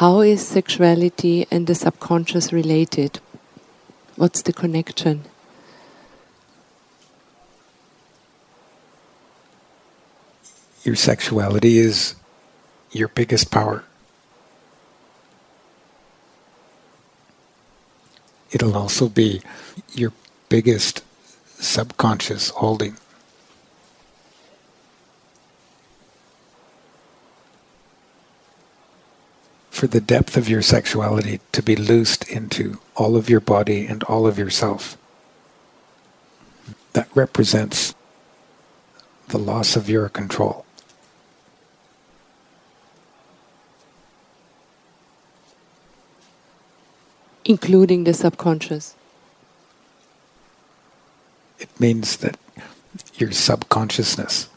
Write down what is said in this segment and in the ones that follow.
how is sexuality and the subconscious related? What's the connection? Your sexuality is your biggest power. It'll also be your biggest subconscious holding. For the depth of your sexuality to be loosed into all of your body and all of yourself, that represents the loss of your control. Including the subconscious. It means that your subconsciousness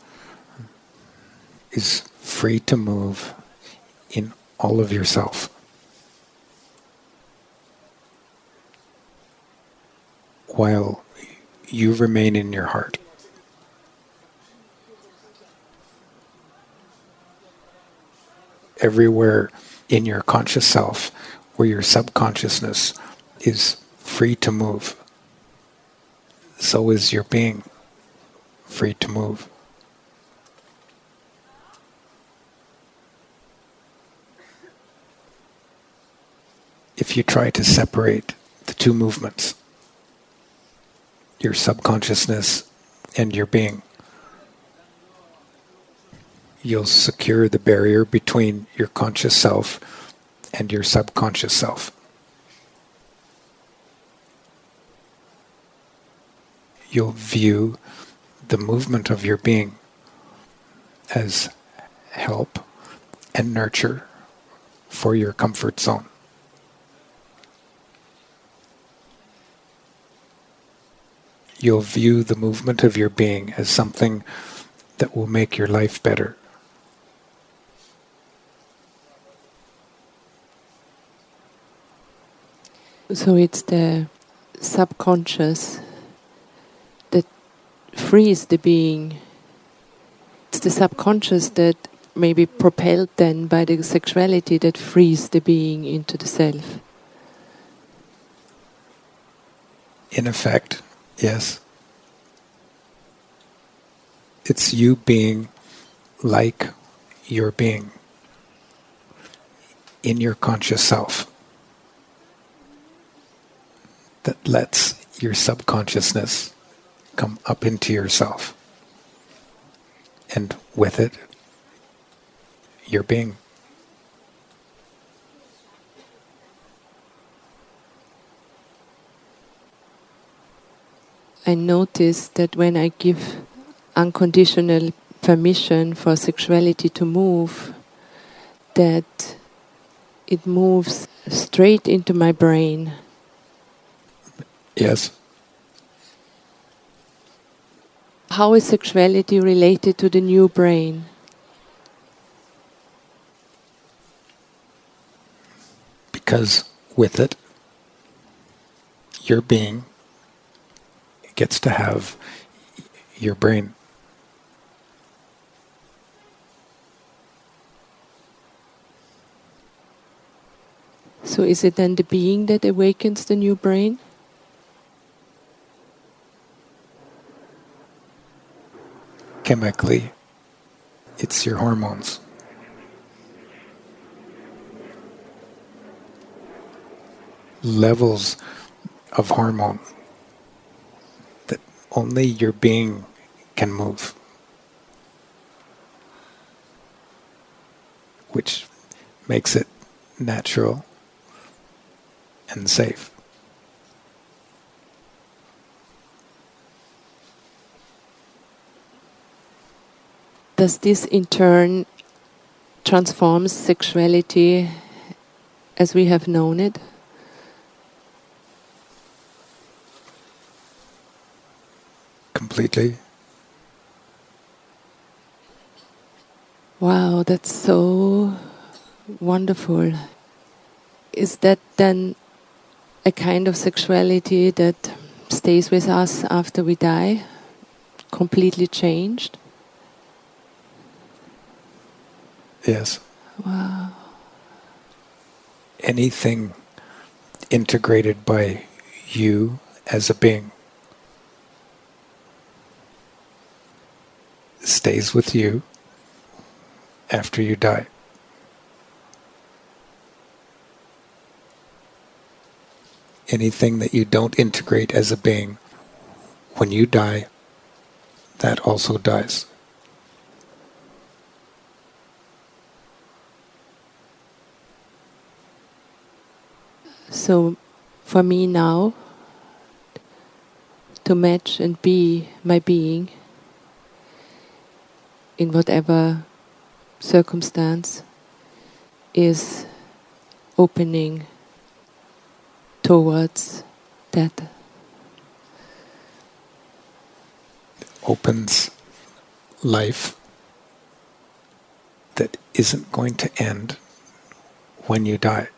is free to move all of yourself. While you remain in your heart. Everywhere in your conscious self where your subconsciousness is free to move, so is your being free to move. If you try to separate the two movements, your subconsciousness and your being, you'll secure the barrier between your conscious self and your subconscious self. You'll view the movement of your being as help and nurture for your comfort zone. You'll view the movement of your being as something that will make your life better. So it's the subconscious that frees the being. It's the subconscious that maybe propelled then by the sexuality that frees the being into the self. In effect, yes. It's you being like your being in your conscious self that lets your subconsciousness come up into yourself. And with it, your being. I notice that when I give unconditional permission for sexuality to move, that it moves straight into my brain Yes. How is sexuality related to the new brain? Because with it, your being gets to have your brain. So, is it then the being that awakens the new brain? chemically, it's your hormones. Levels of hormone only your being can move, which makes it natural and safe. does this in turn transform sexuality as we have known it? Completely. Wow, that's so wonderful. Is that then a kind of sexuality that stays with us after we die? Completely changed? Yes. Wow. anything integrated by you as a being stays with you after you die. Anything that you don't integrate as a being, when you die, that also dies. So, for me now, to match and be my being in whatever circumstance is opening towards that. Opens life that isn't going to end when you die.